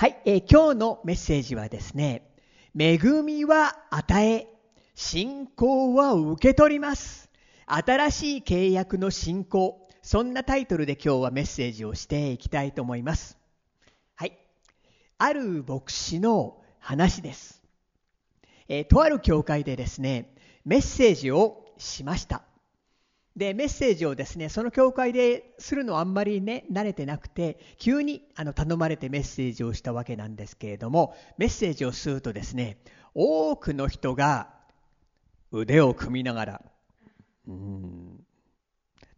はい、えー今日のメッセージはですね、恵みは与え、信仰は受け取ります。新しい契約の信仰。そんなタイトルで今日はメッセージをしていきたいと思います。はい。ある牧師の話です。えーとある教会でですね、メッセージをしました。で、メッセージをですね、その教会でするのはあんまりね、慣れてなくて、急にあの頼まれてメッセージをしたわけなんですけれども、メッセージをするとですね、多くの人が腕を組みながら、うん、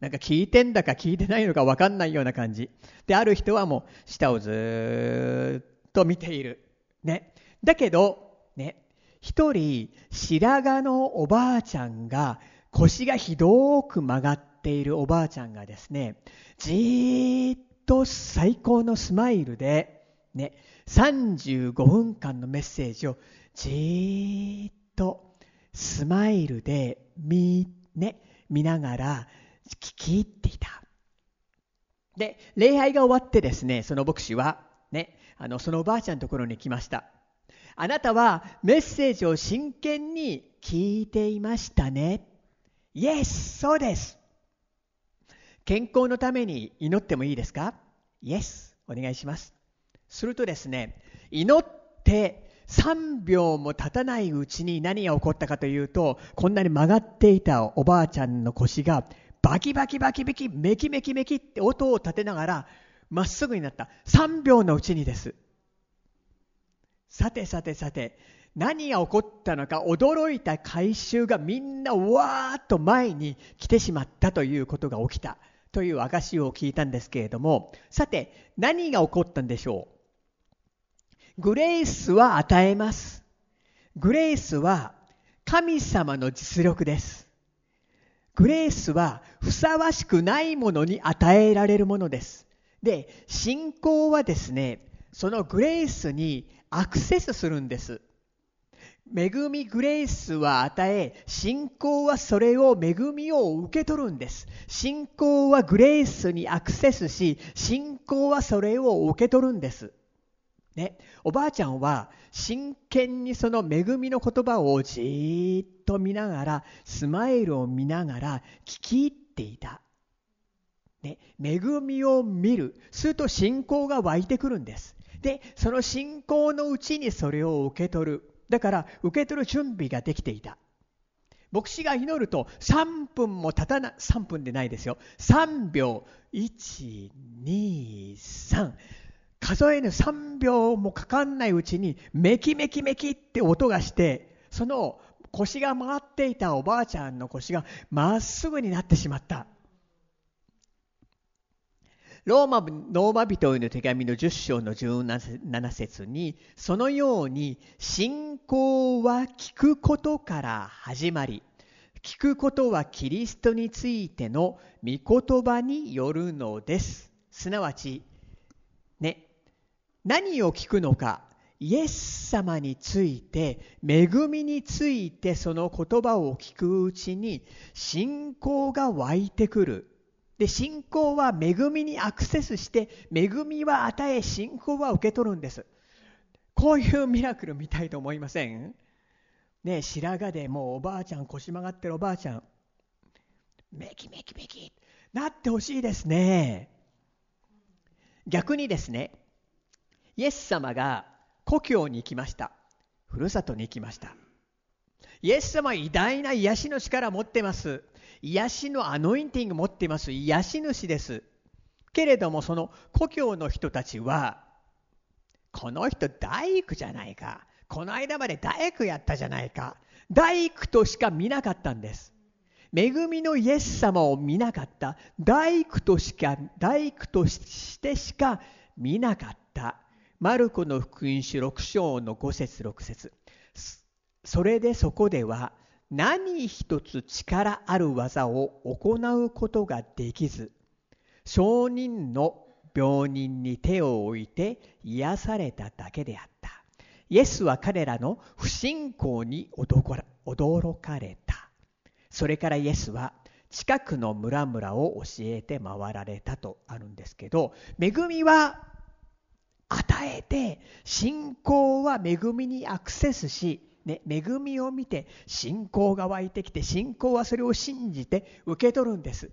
なんか聞いてんだか聞いてないのか分かんないような感じ。で、ある人はもう下をずっと見ている。ね。だけど、ね、一人白髪のおばあちゃんが腰がひどく曲がっているおばあちゃんがですね、じーっと最高のスマイルで、ね、35分間のメッセージをじーっとスマイルで見,、ね、見ながら聞き入っていた。で、礼拝が終わってですね、その牧師は、ね、あの、そのおばあちゃんのところに来ました。あなたはメッセージを真剣に聞いていましたね。イエス、そうです。健康のために祈ってもいいですか？イエス、お願いします。するとですね、祈って3秒も経たないうちに何が起こったかというと、こんなに曲がっていたおばあちゃんの腰がバキバキバキバキ、メキメキメキって音を立てながら、まっすぐになった。3秒のうちにです。さてさてさて、何が起こったのか驚いた回収がみんなわーっと前に来てしまったということが起きたという証を聞いたんですけれども、さて何が起こったんでしょう？グレースは与えます。グレースは神様の実力です。グレースはふさわしくないものに与えられるものです。で、信仰はですね、そのグレースにアクセスするんです。恵みグレースは与え、信仰はそれを恵みを受け取るんです。信仰はグレースにアクセスし、信仰はそれを受け取るんです。ね、おばあちゃんは真剣にその恵みの言葉をじーっと見ながら、スマイルを見ながら聞き入っていた。ね、恵みを見る。すると信仰が湧いてくるんです。で、その信仰のうちにそれを受け取る。だから、受け取る準備ができていた。牧師が祈ると3分も経たない、3分でないですよ。3秒、1、2、3。数えぬ3秒もかかんないうちに、メキメキメキって音がして、その腰が回っていたおばあちゃんの腰がまっすぐになってしまった。ローマローマ人への手紙の10章の17節に、そのように信仰は聞くことから始まり、聞くことはキリストについての御言葉によるのです。すなわち、ね、何を聞くのか、イエス様について、恵みについてその言葉を聞くうちに、信仰が湧いてくる。で、信仰は恵みにアクセスして、恵みは与え、信仰は受け取るんです。こういうミラクル見たいと思いません？ね白髪でもうおばあちゃん、腰曲がってるおばあちゃん、メキメキメキ、なってほしいですね。逆にですね、イエス様が故郷に行きました。ふるさとに行きました。イエス様偉大な癒しの力を持ってます。癒しのアノインティング持っています。癒し主です。けれどもその故郷の人たちは、この人大工じゃないか。この間まで大工やったじゃないか。大工としか見なかったんです。恵みのイエス様を見なかった。大工としか、大工としてしか見なかった。マルコの福音書6章の5節6節それでそこでは何一つ力ある技を行うことができず、証人の病人に手を置いて癒されただけであった。イエスは彼らの不信仰に驚かれた。それからイエスは近くの村々を教えて回られたとあるんですけど、恵みは与えて信仰は恵みにアクセスし、ね、恵みを見て信仰が湧いてきて信仰はそれを信じて受け取るんです。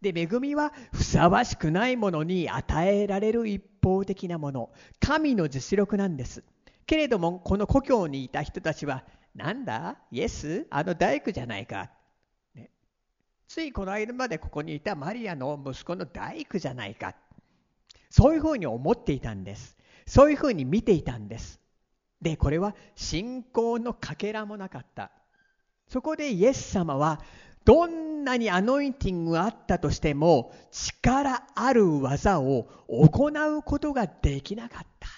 で恵みはふさわしくないものに与えられる一方的なもの。神の実力なんです。けれどもこの故郷にいた人たちはなんだ？イエス？あの大工じゃないか、ね、ついこの間までここにいたマリアの息子の大工じゃないか。そういうふうに思っていたんです。そういうふうに見ていたんです。でこれは信仰のかけらもなかったそこでイエス様はどんなにアノイティングがあったとしても力ある技を行うことができなかった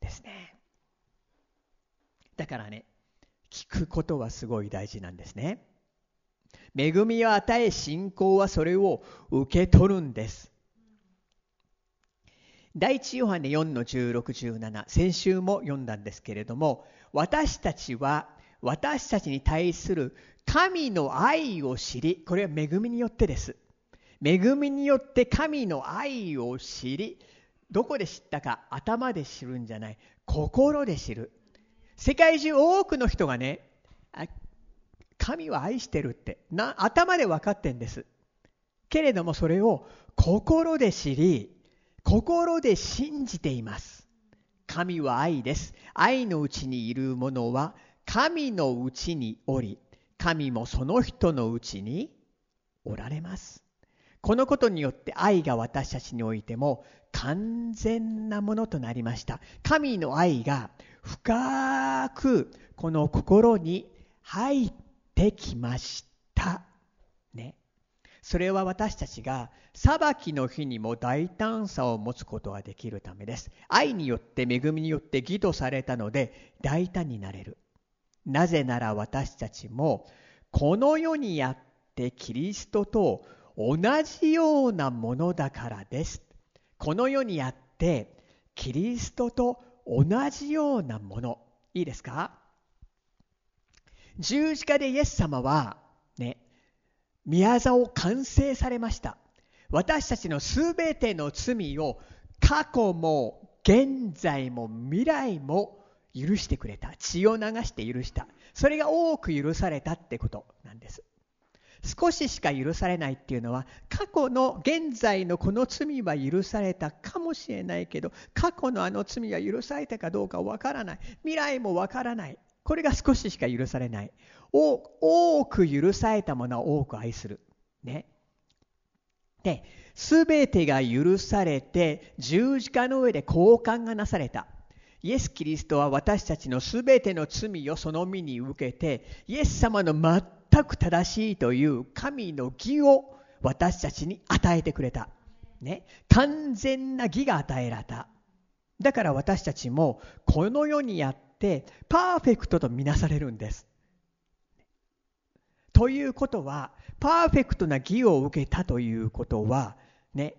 ですねだからね聞くことはすごい大事なんですね。恵みを与え信仰はそれを受け取るんです。第一ヨハネ4の1617先週も読んだんですけれども私たちは私たちに対する神の愛を知りこれは恵みによってです恵みによって神の愛を知りどこで知ったか頭で知るんじゃない心で知る世界中多くの人がね、神は愛してるってな頭で分かってんです。けれどもそれを心で知り、心で信じています。神は愛です。愛のうちにいるものは神のうちにおり、神もその人のうちにおられます。このことによって愛が私たちにおいても完全なものとなりました。神の愛が深くこの心に入ってきました。それは私たちが裁きの日にも大胆さを持つことができるためです。愛によって恵みによって義とされたので大胆になれる。なぜなら私たちもこの世にあってキリストと同じようなものだからです。この世にあってキリストと同じようなものいいですか？十字架でイエス様は宮沢を完成されました。私たちのすべての罪を過去も現在も未来も許してくれた。血を流して許した。それが多く許されたってことなんです。少ししか許されないっていうのは過去の現在のこの罪は許されたかもしれないけど過去のあの罪は許されたかどうかわからない。未来もわからない。これが少ししか許されない。多く許されたものは多く愛する。ね。で全てが許されて十字架の上で交換がなされた。イエス・キリストは私たちの全ての罪をその身に受けてイエス様の全く正しいという神の義を私たちに与えてくれた。ね、完全な義が与えられた。だから私たちもこの世にあってパーフェクトとみなされるんです。ということはパーフェクトな義を受けたということはね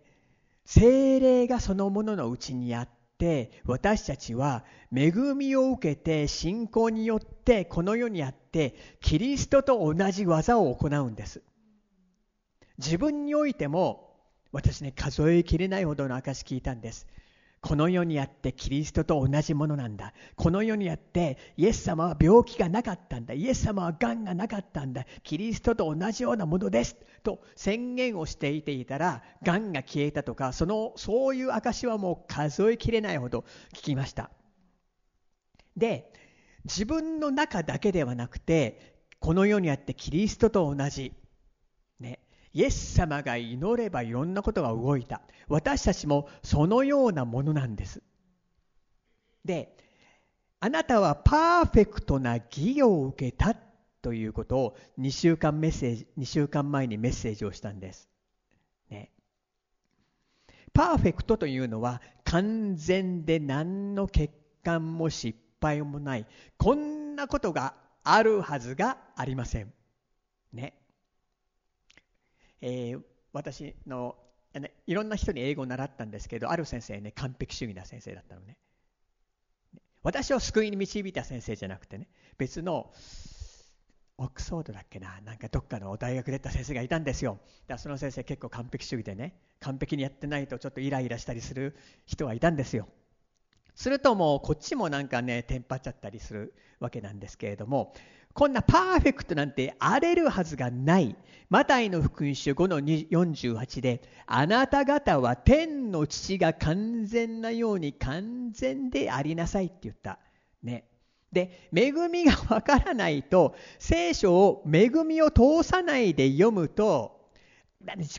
精霊がそのもののうちにあって私たちは恵みを受けて信仰によってこの世にあってキリストと同じ技を行うんです自分においても私ね数えきれないほどの証聞いたんですこの世にあってキリストと同じものなんだ。この世にあってイエス様は病気がなかったんだ。イエス様は癌がなかったんだ。キリストと同じようなものです。と宣言をしていていたら、癌が消えたとか、その、そういう証はもう数えきれないほど聞きました。で、自分の中だけではなくて、この世にあってキリストと同じ。イエス様が祈ればいろんなことが動いた。私たちもそのようなものなんです。で、あなたはパーフェクトな義を受けたということを2週間メッセージ、2週間前にメッセージをしたんです。ね。パーフェクトというのは完全で何の欠陥も失敗もない。こんなことがあるはずがありません。ね。えー、私のいろんな人に英語を習ったんですけどある先生ね完璧主義な先生だったのね。私を救いに導いた先生じゃなくてね別のオックスフォードだっけななんかどっかの大学出た先生がいたんですよ。だその先生結構完璧主義でね完璧にやってないとちょっとイライラしたりする人はいたんですよ。するともうこっちもなんかねテンパっちゃったりするわけなんですけれどもこんなパーフェクトなんて荒れるはずがない。マタイの福音書5の48で、あなた方は天の父が完全なように完全でありなさいって言った。ね。で、恵みがわからないと、聖書を恵みを通さないで読むと、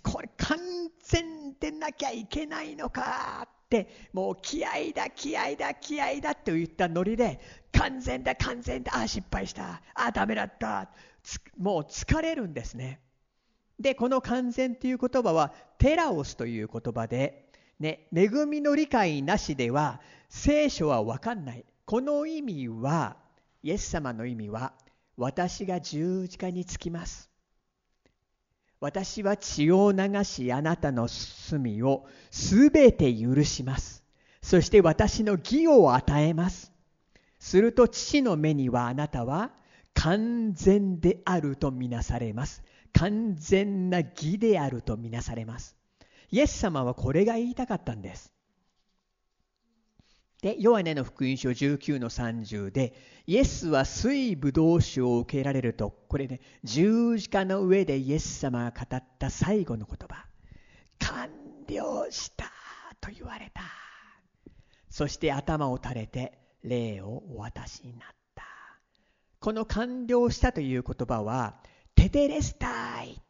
これ完全でなきゃいけないのかってもう気合だ気合だ気合だって言ったノリで完全だ完全だあ失敗した。あダメだった。もう疲れるんですね。でこの完全という言葉はテラオスという言葉で、ね、恵みの理解なしでは聖書は分かんない。この意味はイエス様の意味は私が十字架につきます。私は血を流しあなたの罪をすべて許します。そして私の義を与えます。すると父の目にはあなたは完全であるとみなされます。完全な義であるとみなされます。イエス様はこれが言いたかったんです。で、ヨハネの福音書19の30で、イエスは水ぶどう酒を受けられると、これね、十字架の上でイエス様が語った最後の言葉、完了したと言われた。そして頭を垂れて、霊をお渡しになった。この完了したという言葉は、テテレスタイ、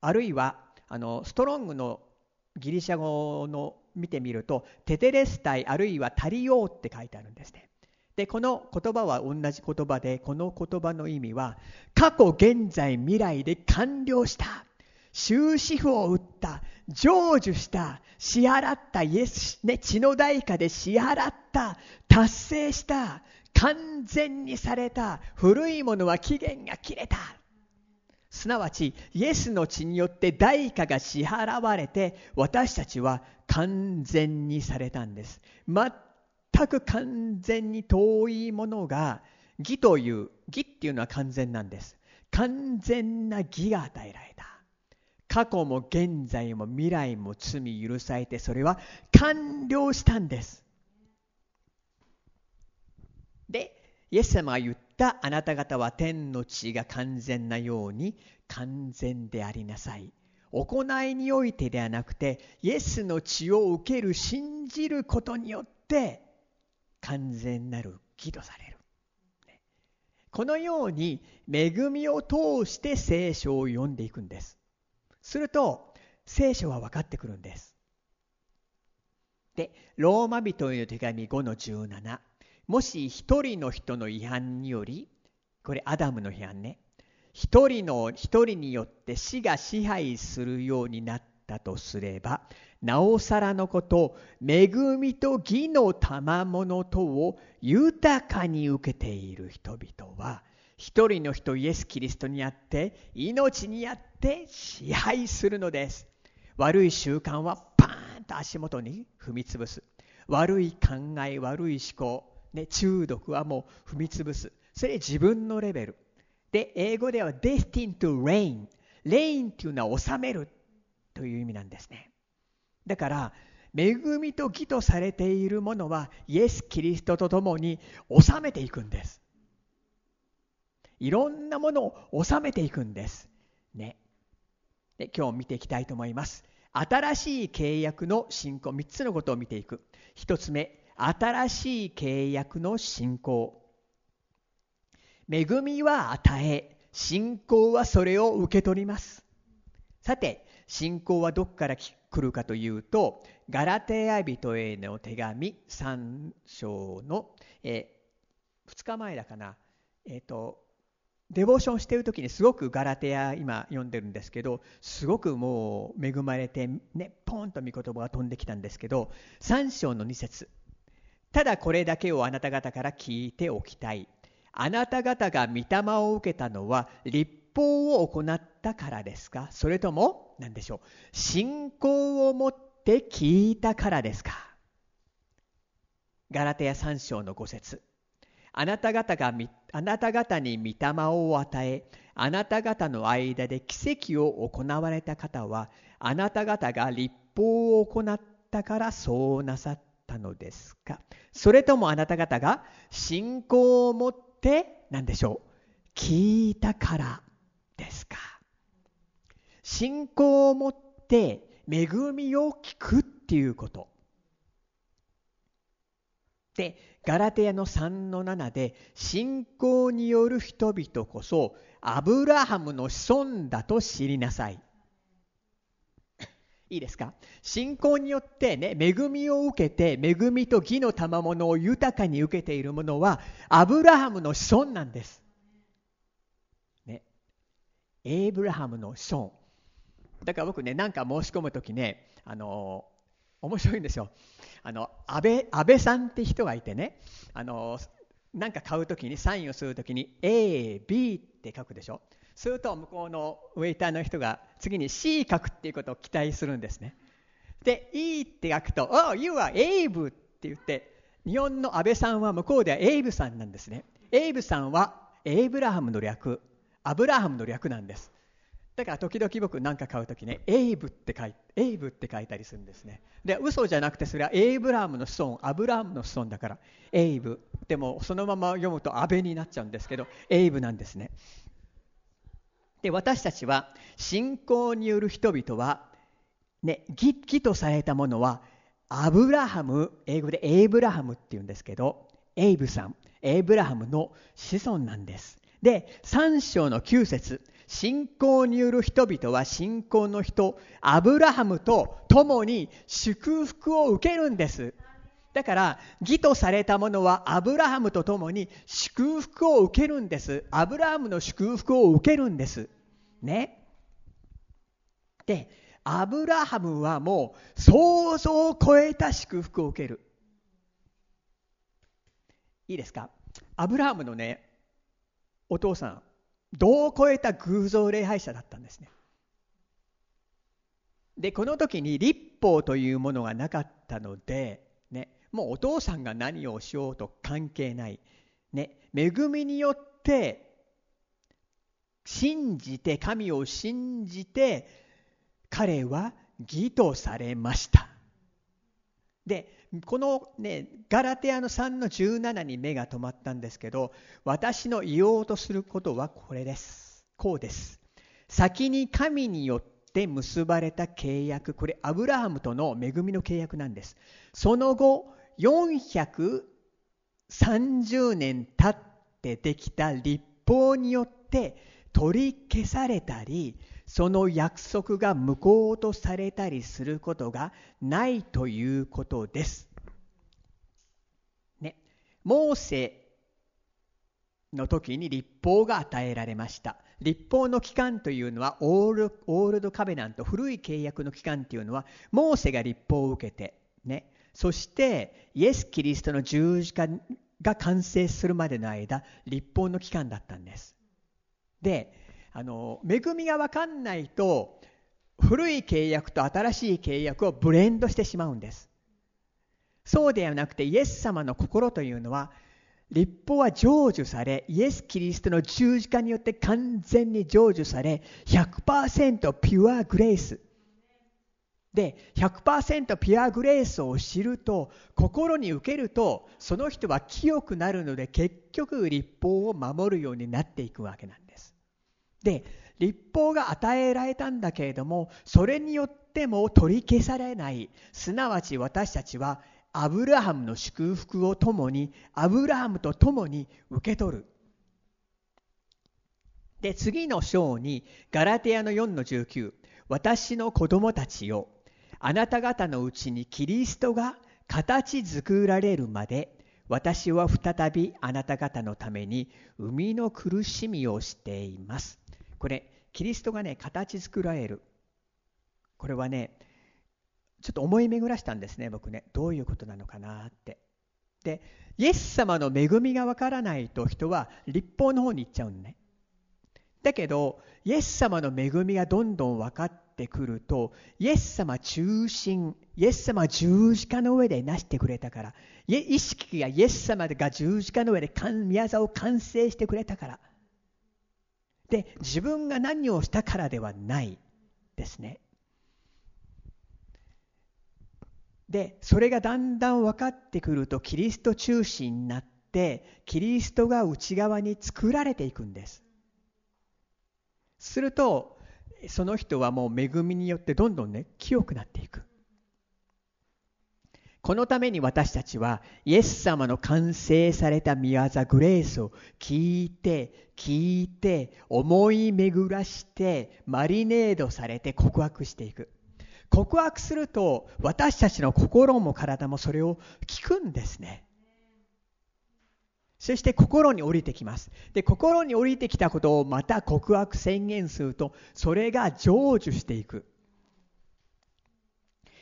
あるいは、あの、ストロングのギリシャ語の見てみると、テテレスタイあるいはタリオーって書いてあるんですね。で、この言葉は同じ言葉で、この言葉の意味は、過去、現在、未来で完了した。終止符を打った。成就した。支払った。イエス、ね、血の代価で支払った。達成した。完全にされた。古いものは期限が切れた。すなわちイエスの血によって代価が支払われて私たちは完全にされたんです。全く完全に遠いものが義という義っていうのは完全なんです。完全な義が与えられた。過去も現在も未来も罪許されてそれは完了したんです。でイエス様が言ったあなた方は天の地が完全なように完全でありなさい。行いにおいてではなくて、イエスの血を受ける、信じることによって完全なる義とされる。このように恵みを通して聖書を読んでいくんです。すると聖書は分かってくるんです。で、ローマ人への手紙5の17。もし一人の人の違反により、これアダムの批判ね。一人の一人によって死が支配するようになったとすれば、なおさらのこと、恵みと義の賜物とを豊かに受けている人々は、一人の人イエス・キリストにあって、命にあって支配するのです。悪い習慣はパーンと足元に踏み潰す。悪い考え、悪い思考、ね、中毒はもう踏み潰す。それ自分のレベル。で、英語では destined to reign。reign っていうのは治めるという意味なんですね。だから、恵みと義とされているものはイエス・キリストと共に治めていくんです。いろんなものを治めていくんです。ね。で今日見ていきたいと思います。新しい契約の信仰、3つのことを見ていく。1つ目、新しい契約の信仰。恵みは与え、信仰はそれを受け取ります。さて、信仰はどこから来るかというと、ガラテヤ人への手紙3章の、え、2日前だかな、え、ー、と、デボーションしてる時にすごくガラテヤ今読んでるんですけどすごくもう恵まれてねポンと御言葉が飛んできたんですけど3章の2節ただこれだけをあなた方から聞いておきたい。あなた方が御霊を受けたのは立法を行ったからですか？それとも何でしょう？信仰を持って聞いたからですか？ガラテヤ3章の5節。あなた方があなた方に御霊を与えあなた方の間で奇跡を行われた方はあなた方が立法を行ったからそうなさった。ったのですか？それともあなた方が信仰を持って何でしょう？聞いたからですか？信仰を持って恵みを聞くっていうこと。でガラテヤの3の7で信仰による人々こそアブラハムの子孫だと知りなさい。いいですか？信仰によってね、恵みを受けて、恵みと義の賜物を豊かに受けているものは、アブラハムの子孫なんです。ね。エイブラハムの子孫。だから僕ね、なんか申し込むときね、あの面白いんですよ。あの、安倍、安倍さんって人がいてね、あのなんか買うときに、サインをするときに、A、B って書くでしょ。すると向こうのウェイターの人が次に C 書くっていうことを期待するんですね。で、E って書くと、Oh, you are Abe って言って、日本の安倍さんは向こうではエイブさんなんですね。エイブさんはエイブラハムの略、アブラハムの略なんです。だから時々僕何か買うときね、エイブって書いエイブって書いたりするんですね。で、嘘じゃなくてそれはエイブラハムの子孫、アブラハムの子孫だから、エイブ。でもそのまま読むとアベになっちゃうんですけど、エイブなんですね。で私たちは信仰による人々は、ね、義義とされたものはアブラハム英語でエイブラハムっていうんですけどエイブさんエイブラハムの子孫なんです。で3章の9節信仰による人々は信仰の人アブラハムと共に祝福を受けるんです。だから義とされたものはアブラハムと共に祝福を受けるんです。アブラハムの祝福を受けるんです。ね。でアブラハムはもう想像を超えた祝福を受ける。いいですか？アブラハムのねお父さんどう超えた偶像礼拝者だったんですね。でこの時に立法というものがなかったのでもうお父さんが何をしようと関係ない。ね、恵みによって信じて神を信じて彼は義とされました。でこのねガラテアの3の17に目が止まったんですけど私の言おうとすることはこれです。こうです。先に神によって結ばれた契約これアブラハムとの恵みの契約なんです。その後430年経ってできた立法によって取り消されたりその約束が無効とされたりすることがないということです。ね、モーセの時に立法が与えられました。立法の期間というのはオールオールドカベナント古い契約の期間というのはモーセが立法を受けてねそしてイエス・キリストの十字架が完成するまでの間立法の期間だったんです。であの恵みが分かんないと古い契約と新しい契約をブレンドしてしまうんです。そうではなくてイエス様の心というのは立法は成就されイエス・キリストの十字架によって完全に成就され100%ピュアグレース。で100%ピュアグレースを知ると心に受けるとその人は清くなるので結局立法を守るようになっていくわけなんです。で立法が与えられたんだけれどもそれによっても取り消されないすなわち私たちはアブラハムの祝福を共にアブラハムと共に受け取る。で次の章にガラテヤの4の19私の子供たちよあなた方のうちにキリストが形作られるまで私は再びあなた方のために生みの苦しみをしています。これ、キリストがね、形作られる。これはね、ちょっと思い巡らしたんですね、僕ね。どういうことなのかなって。で、イエス様の恵みがわからないと人は立法の方に行っちゃうんね。だけど、イエス様の恵みがどんどん分かってくると、イエス様中心、イエス様十字架の上で成してくれたから、意識がイエス様が十字架の上で宮沢を完成してくれたから。で、自分が何をしたからではないですね。でそれがだんだん分かってくるとキリスト中心になってキリストが内側に作られていくんですするとその人はもう恵みによってどんどんね清くなっていく。このために私たちはイエス様の完成された御業グレースを聞いて聞いて思い巡らしてマリネードされて告白していく。告白すると私たちの心も体もそれを聞くんですね。そして心に降りてきますで心に降りてきたことをまた告白宣言するとそれが成就していく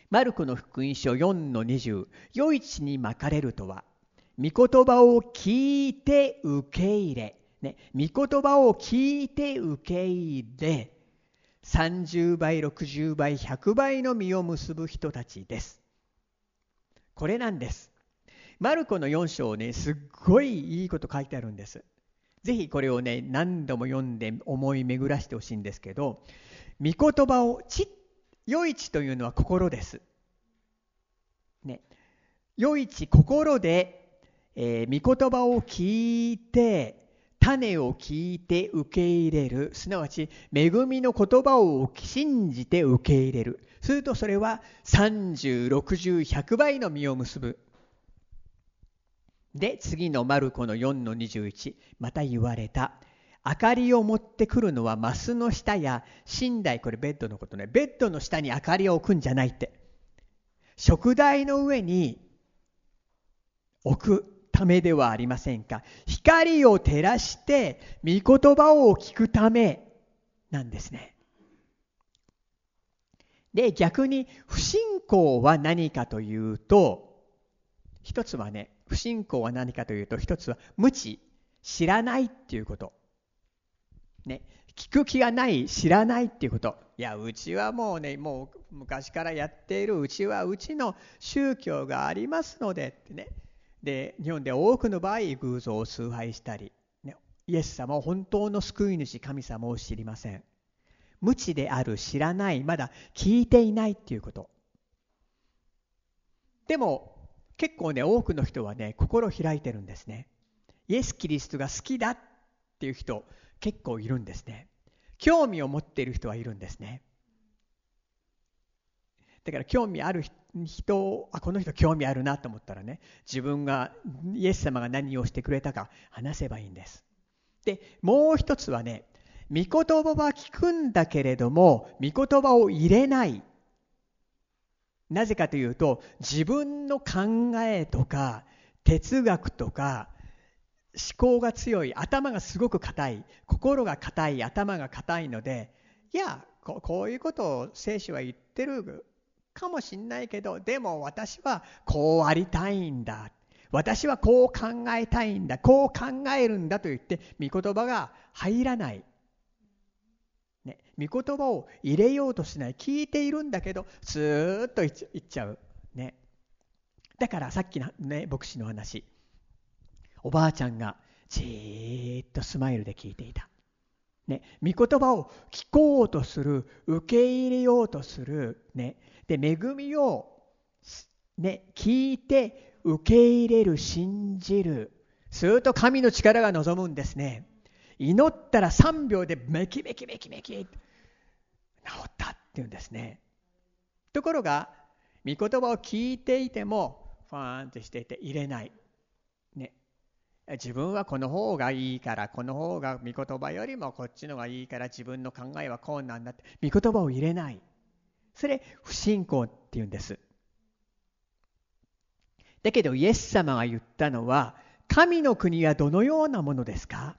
マルコの福音書4の20、余市に巻かれるとは、御言葉を聞いて受け入れ、ね、御言葉を聞いて受け入れ、30倍、60倍、100倍の実を結ぶ人たちです。これなんです。マルコの4章ね、すっごいいいこと書いてあるんです。ぜひこれをね、何度も読んで思い巡らしてほしいんですけど、御言葉をちっ余市というのは心です。ね、余市心で、えー、御言葉を聞いて種を聞いて受け入れるすなわち恵みの言葉を信じて受け入れるするとそれは3060100倍の実を結ぶで次のマルコの4の21また言われた。明かりを持ってくるのはマスの下や寝台。これベッドのことね。ベッドの下に明かりを置くんじゃないって。食台の上に置くためではありませんか。光を照らして御言葉を聞くためなんですね。で逆に不信仰は何かというと一つはね不信仰は何かというと一つは無知知らないっていうこと。ね、聞く気がない知らないっていうこと。いやうちはもうねもう昔からやっているうちはうちの宗教がありますのでってね。で日本で多くの場合偶像を崇拝したり、ね、イエス様を本当の救い主神様を知りません。無知である知らないまだ聞いていないっていうこと。でも結構ね多くの人はね心開いてるんですね。イエス・キリストが好きだっていう人結構いるんですね。興味を持っている人はいるんですね。だから興味ある人あこの人興味あるなと思ったらね自分がイエス様が何をしてくれたか話せばいいんです。でもう一つはね御言葉は聞くんだけれども御言葉を入れない。なぜかというと自分の考えとか哲学とか思考が強い頭がすごく硬い心が硬い頭が硬いのでいやこういうことを聖書は言ってるかもしんないけどでも私はこうありたいんだ。私はこう考えたいんだ。こう考えるんだと言って御言葉が入らない、御言葉を入れようとしない。聞いているんだけどスーッと言っちゃう、ね、だからさっきの、ね、牧師の話。おばあちゃんがじーっとスマイルで聞いていた。ね、御言葉を聞こうとする受け入れようとする、ね、で恵みを、ね、聞いて受け入れる信じる。すると神の力が望むんですね。祈ったら3秒でメキメキメキメキ。治ったっていうんですね。ところが御言葉を聞いていてもファーンとしていて入れない。ね。自分はこの方がいいからこの方が御言葉よりもこっちのがいいから自分の考えはこうなんだって御言葉を入れない。それ不信仰っていうんです。だけどイエス様が言ったのは神の国はどのようなものですか？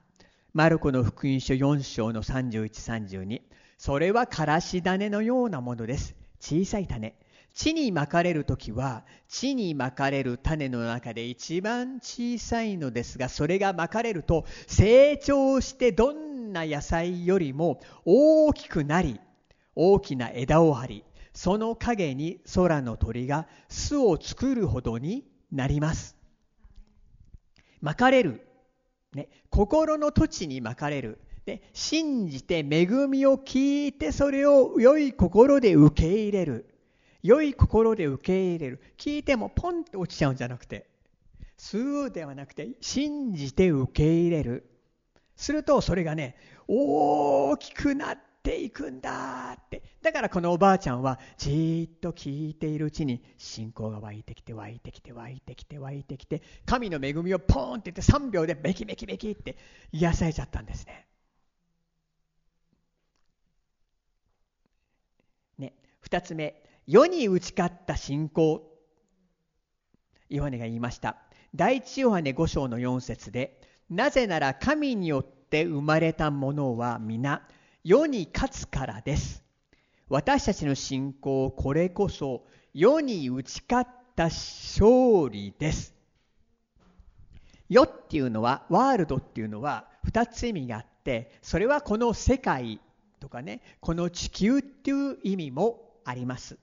マルコの福音書4章の3132それはからし種のようなものです。小さい種。地にまかれる時は地にまかれる種の中で一番小さいのですがそれがまかれると成長してどんな野菜よりも大きくなり大きな枝を張りその陰に空の鳥が巣を作るほどになります。まかれる、ね、心の土地にまかれる。で信じて恵みを聞いてそれを良い心で受け入れる。良い心で受け入れる。聞いてもポンと落ちちゃうんじゃなくてスーではなくて信じて受け入れる。するとそれがね大きくなっていくんだって。だからこのおばあちゃんはじっと聞いているうちに信仰が湧いてきて湧いてきて湧いてきて湧いてきて神の恵みをポンって言って3秒でベキベキベキって癒されちゃったんですね。ね2つ目世に打ち勝った信仰ヨハネが言いました第一ヨハネ5章の4節でなぜなら神によって生まれたものは皆世に勝つからです。私たちの信仰、これこそ世に打ち勝った勝利です。世っていうのは、ワールドっていうのは2つ意味があって、それはこの世界とかね、この地球っていう意味もあります。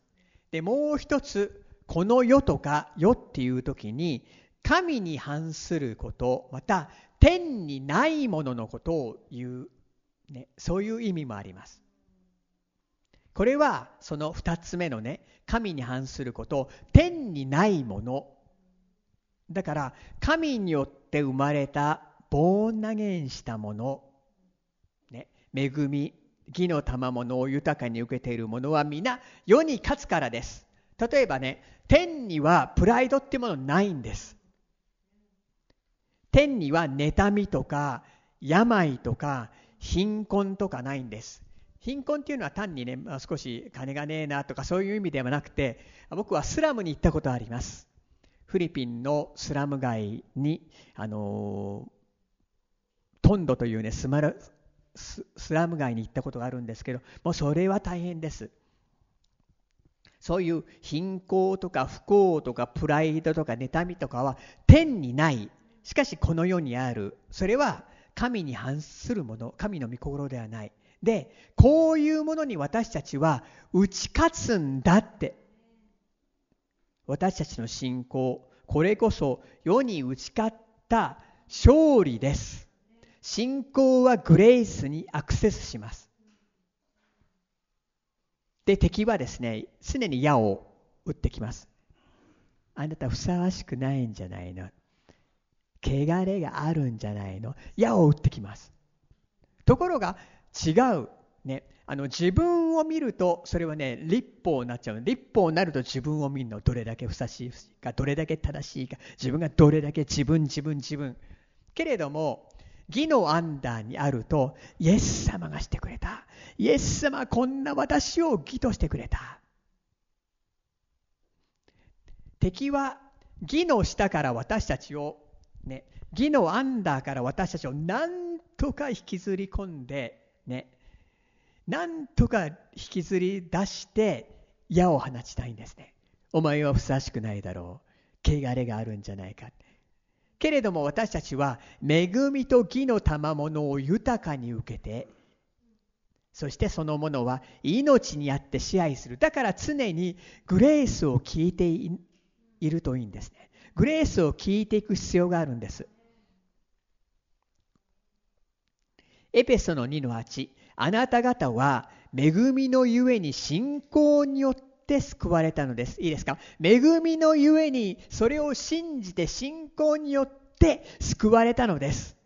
で、もう一つ、この世とか世っていう時に、神に反すること、また天にないもののことを言うね、そういう意味もあります。これはその2つ目のね神に反すること天にないものだから神によって生まれたボーン投げしたもの、ね、恵み義の賜物を豊かに受けているものは皆世に勝つからです例えばね天にはプライドってものないんです天には妬みとか病とか貧困とかないんです。貧困っていうのは単にね、まあ、少し金がねえなとかそういう意味ではなくて、僕はスラムに行ったことあります。フィリピンのスラム街に、あのトンドというねスマルスラム街に行ったことがあるんですけど、もうそれは大変です。そういう貧困とか不幸とかプライドとか妬みとかは天にない。しかしこの世にある。それは神に反するもの神の御心ではないでこういうものに私たちは打ち勝つんだって私たちの信仰これこそ世に打ち勝った勝利です信仰はグレイスにアクセスします。で敵はですね常に矢を打ってきます。あなたふさわしくないんじゃないの？汚れがあるんじゃないの？矢を打ってきます。ところが違う。ねあの自分を見るとそれはね立法になっちゃう立法になると自分を見るの。どれだけふさしいかどれだけ正しいか。自分がどれだけ自分自分自分。けれども義のアンダーにあるとイエス様がしてくれたイエス様こんな私を義としてくれた敵は義の下から私たちをね、義のアンダーから私たちをなんとか引きずり込んで、ね、なんとか引きずり出して矢を放ちたいんですね。お前はふさわしくないだろう。汚れがあるんじゃないか。けれども私たちは恵みと義の賜物を豊かに受けて、そしてそのものは命にあって支配する。だから常にグレースを聞いているといいんですね。グレースを聞いていく必要があるんです。エペソの2の8あなた方は恵みのゆえに信仰によって救われたのです。いいですか？恵みのゆえにそれを信じて信仰によって救われたのです。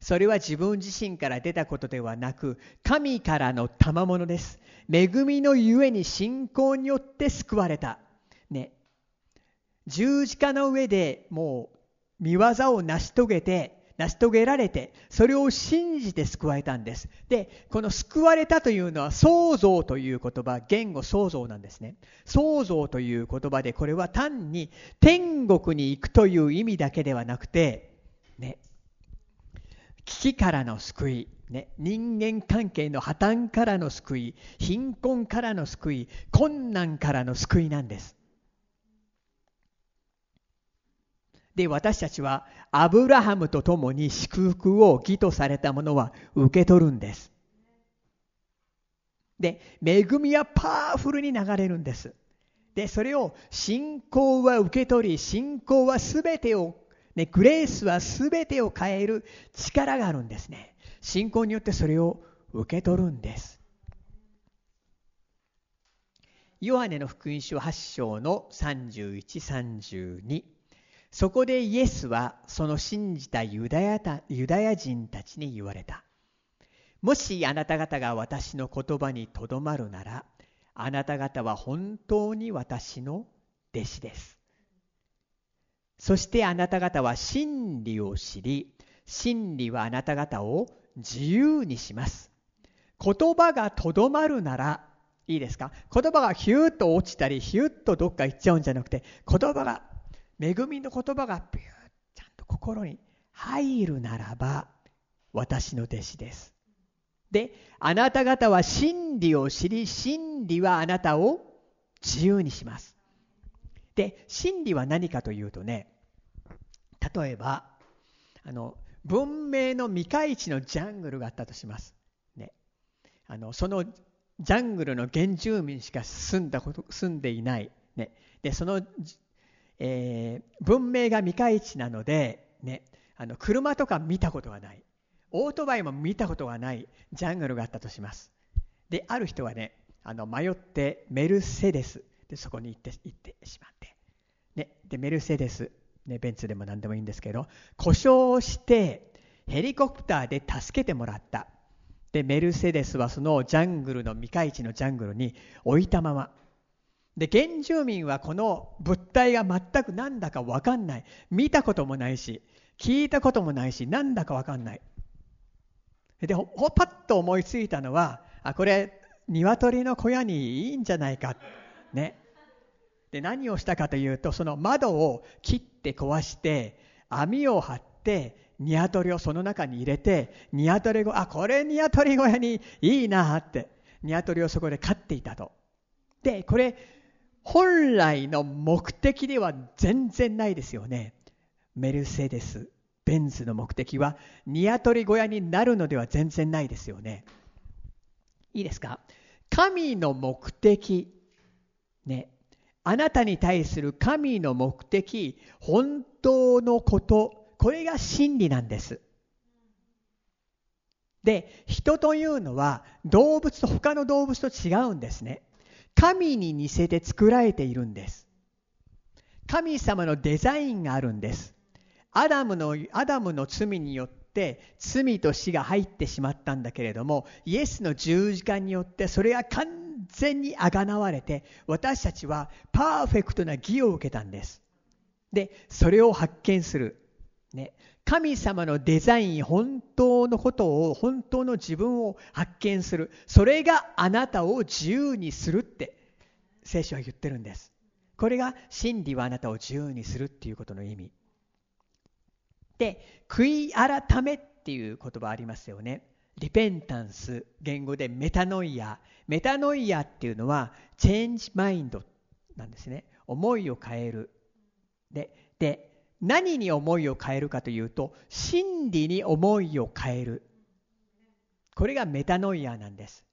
それは自分自身から出たことではなく神からの賜物です。恵みのゆえに信仰によって救われた。ね、十字架の上でもう見業を成し遂げて成し遂げられてそれを信じて救われたんです。でこの救われたというのは創造という言葉言語創造なんですね。創造という言葉でこれは単に天国に行くという意味だけではなくてね危機からの救い、ね、人間関係の破綻からの救い貧困からの救い困難からの救いなんです。で、私たちはアブラハムと共に祝福を義とされたものは受け取るんです。で、恵みはパワフルに流れるんです。で、それを信仰は受け取り、信仰は全てを、ね、グレースは全てを変える力があるんですね。信仰によってそれを受け取るんです。ヨハネの福音書8章の3132そこでイエスはその信じたユダヤたユダヤ人たちに言われた。もしあなた方が私の言葉にとどまるならあなた方は本当に私の弟子です。そしてあなた方は真理を知り真理はあなた方を自由にします。言葉がとどまるならいいですか？言葉がヒューッと落ちたりヒューッとどっか行っちゃうんじゃなくて言葉が恵みの言葉がピューちゃんと心に入るならば私の弟子です。であなた方は真理を知り真理はあなたを自由にします。で真理は何かというとね例えばあの文明の未開地のジャングルがあったとします、ね、あのそのジャングルの原住民しか住んだこと住んでいない、ね、でその、えー、文明が未開地なので、ね、あの車とか見たことがない。オートバイも見たことがない。ジャングルがあったとします。である人はねあの迷ってメルセデス。でそこに行って行ってしまって、ね、でメルセデス、ね、ベンツでも何でもいいんですけど故障してヘリコプターで助けてもらった。でメルセデスはそのジャングルの未開地のジャングルに置いたまま。で原住民はこの物体が全く何だか分かんない。見たこともないし聞いたこともないし何だか分かんない。でほパッと思いついたのはあこれ鶏の小屋にいいんじゃないか。ね。で何をしたかというとその窓を切って壊して網を張って鶏をその中に入れて鶏小あこれ鶏小屋にいいなって。鶏をそこで飼っていたと。でこれ本来の目的では全然ないですよねメルセデスベンツの目的はニワトリ小屋になるのでは全然ないですよねいいですか？神の目的ねあなたに対する神の目的本当のことこれが真理なんです。で、人というのは動物と他の動物と違うんですね。神に似せて作られているんです。神様のデザインがあるんです。アダムのアダムの罪によって罪と死が入ってしまったんだけれどもイエスの十字架によってそれが完全にあがなわれて私たちはパーフェクトな義を受けたんです。でそれを発見するね、神様のデザイン本当のことを本当の自分を発見する。それがあなたを自由にするって聖書は言ってるんです。これが真理はあなたを自由にするっていうことの意味。で悔い改めっていう言葉ありますよね。リペンタンス言語でメタノイア。メタノイアっていうのはチェンジマインドなんですね。思いを変える。でで何に思いを変えるかというと真理に思いを変える。これがメタノイアなんです。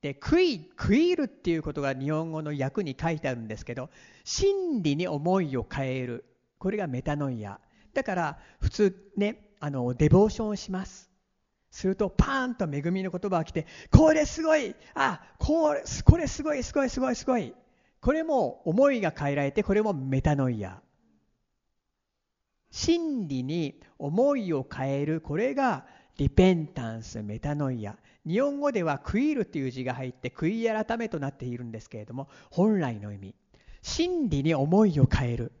で悔い悔いるっていうことが日本語の訳に書いてあるんですけど真理に思いを変える。これがメタノイア。だから普通ねあのデボーションをします。するとパーンと恵みの言葉が来てこれすごい!あこれこれすごいすごいすごいすごい。これも思いが変えられてこれもメタノイア。真理に思いを変えるこれがリペンタンスメタノイア。日本語では「悔いる」という字が入って悔い改めとなっているんですけれども本来の意味。真理に思いを変える。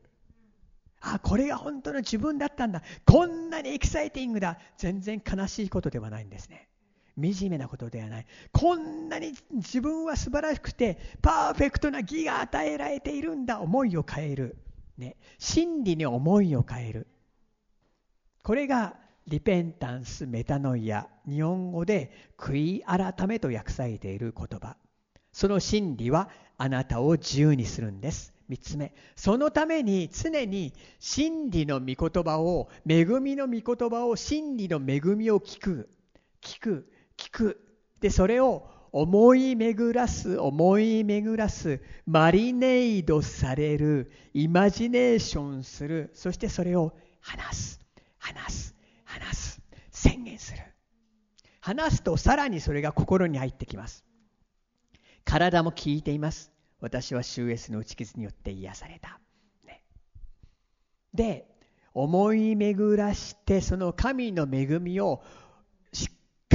あこれが本当の自分だったんだ。こんなにエキサイティングだ。全然悲しいことではないんですね。惨めなことではない。こんなに自分は素晴らしくてパーフェクトな義が与えられているんだ。思いを変える。ね、真理に思いを変える。これがリペンタンスメタノイア日本語で悔い改めと訳されている言葉。その真理はあなたを自由にするんです。3つ目。そのために常に真理の御言葉を恵みの御言葉を真理の恵みを聞く。聞く聞く。でそれを思い巡らす思い巡らすマリネードされるイマジネーションする。そしてそれを話す。話す。話す。宣言する。話すとさらにそれが心に入ってきます。体も聞いています。私は主イエスの打ち傷によって癒された。ね、で、思い巡らしてその神の恵みを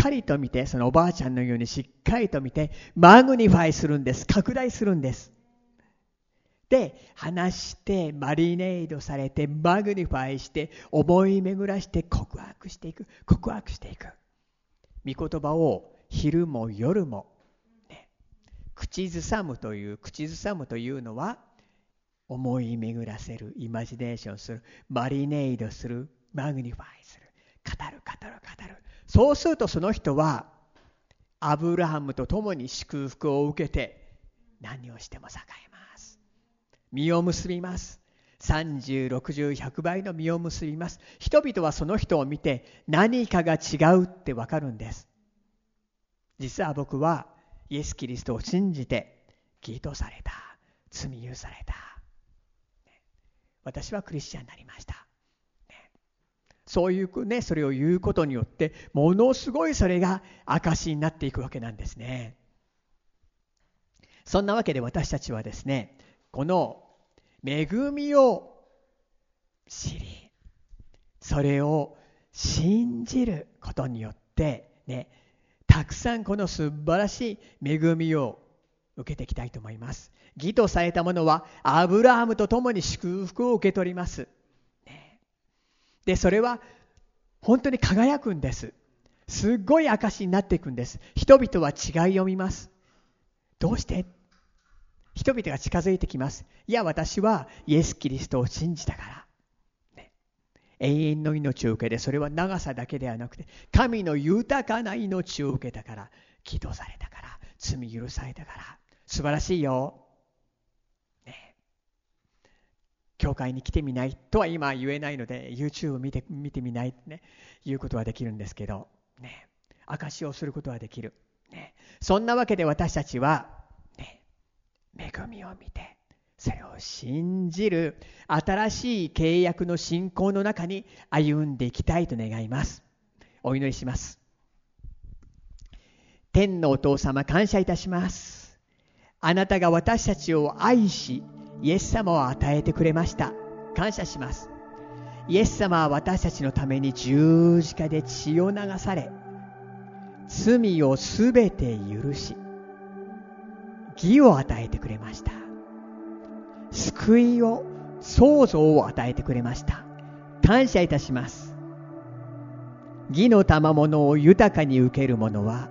しっかりと見て、そのおばあちゃんのようにしっかりと見て、 magnify するんです。拡大するんです。で、話して、 marinade されて、 magnify して、思い巡らして告白していく。告白していく。御言葉を昼も夜もね口ずさむという口ずさむというのは思い巡らせるイマジネーションする marinade する magnify する語る語る語るそうするとその人はアブラハムと共に祝福を受けて何をしても栄えます。実を結びます。3060100倍の実を結びます。人々はその人を見て何かが違うってわかるんです。実は僕はイエス・キリストを信じて義とされた。罪許された、私はクリスチャンになりました、そういうねそれを言うことによってものすごいそれが証しになっていくわけなんですねそんなわけで私たちはですねこの恵みを知りそれを信じることによってねたくさんこの素晴らしい恵みを受けていきたいと思います。義とされた者はアブラハムと共に祝福を受け取ります。で、それは本当に輝くんです。すっごい証になっていくんです。人々は違いを見ます。どうして？人々が近づいてきます。いや、私はイエス・キリストを信じたから。ね永遠の命を受けてそれは長さだけではなくて神の豊かな命を受けたから祈祷されたから罪許されたから素晴らしいよ、ね、教会に来てみないとは今言えないので YouTube を見て見てみないってね言うことはできるんですけどね証しをすることはできる、ね、そんなわけで私たちは、ね、恵みを見てそれを信じる新しい契約の信仰の中に歩んでいきたいと願います。お祈りします。天のお父様感謝いたします。あなたが私たちを愛し、イエス様を与えてくれました。感謝します。イエス様は私たちのために十字架で血を流され、罪をすべて許し、義を与えてくれました。救いを、創造を与えてくれました。感謝いたします。義の賜物を豊かに受ける者は、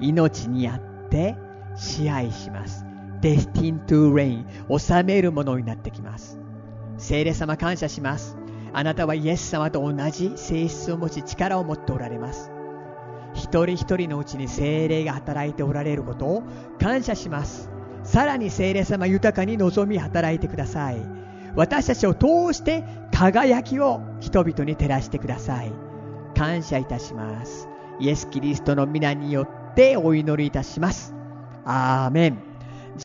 命にあって支配します。Destined to reign 治めるものになってきます。聖霊様感謝します。あなたはイエス様と同じ性質を持ち力を持っておられます。一人一人のうちに精霊が働いておられることを感謝します。さらに聖霊様豊かに望み働いてください私たちを通して輝きを人々に照らしてください感謝いたしますイエス・キリストの皆によってお祈りいたしますアーメン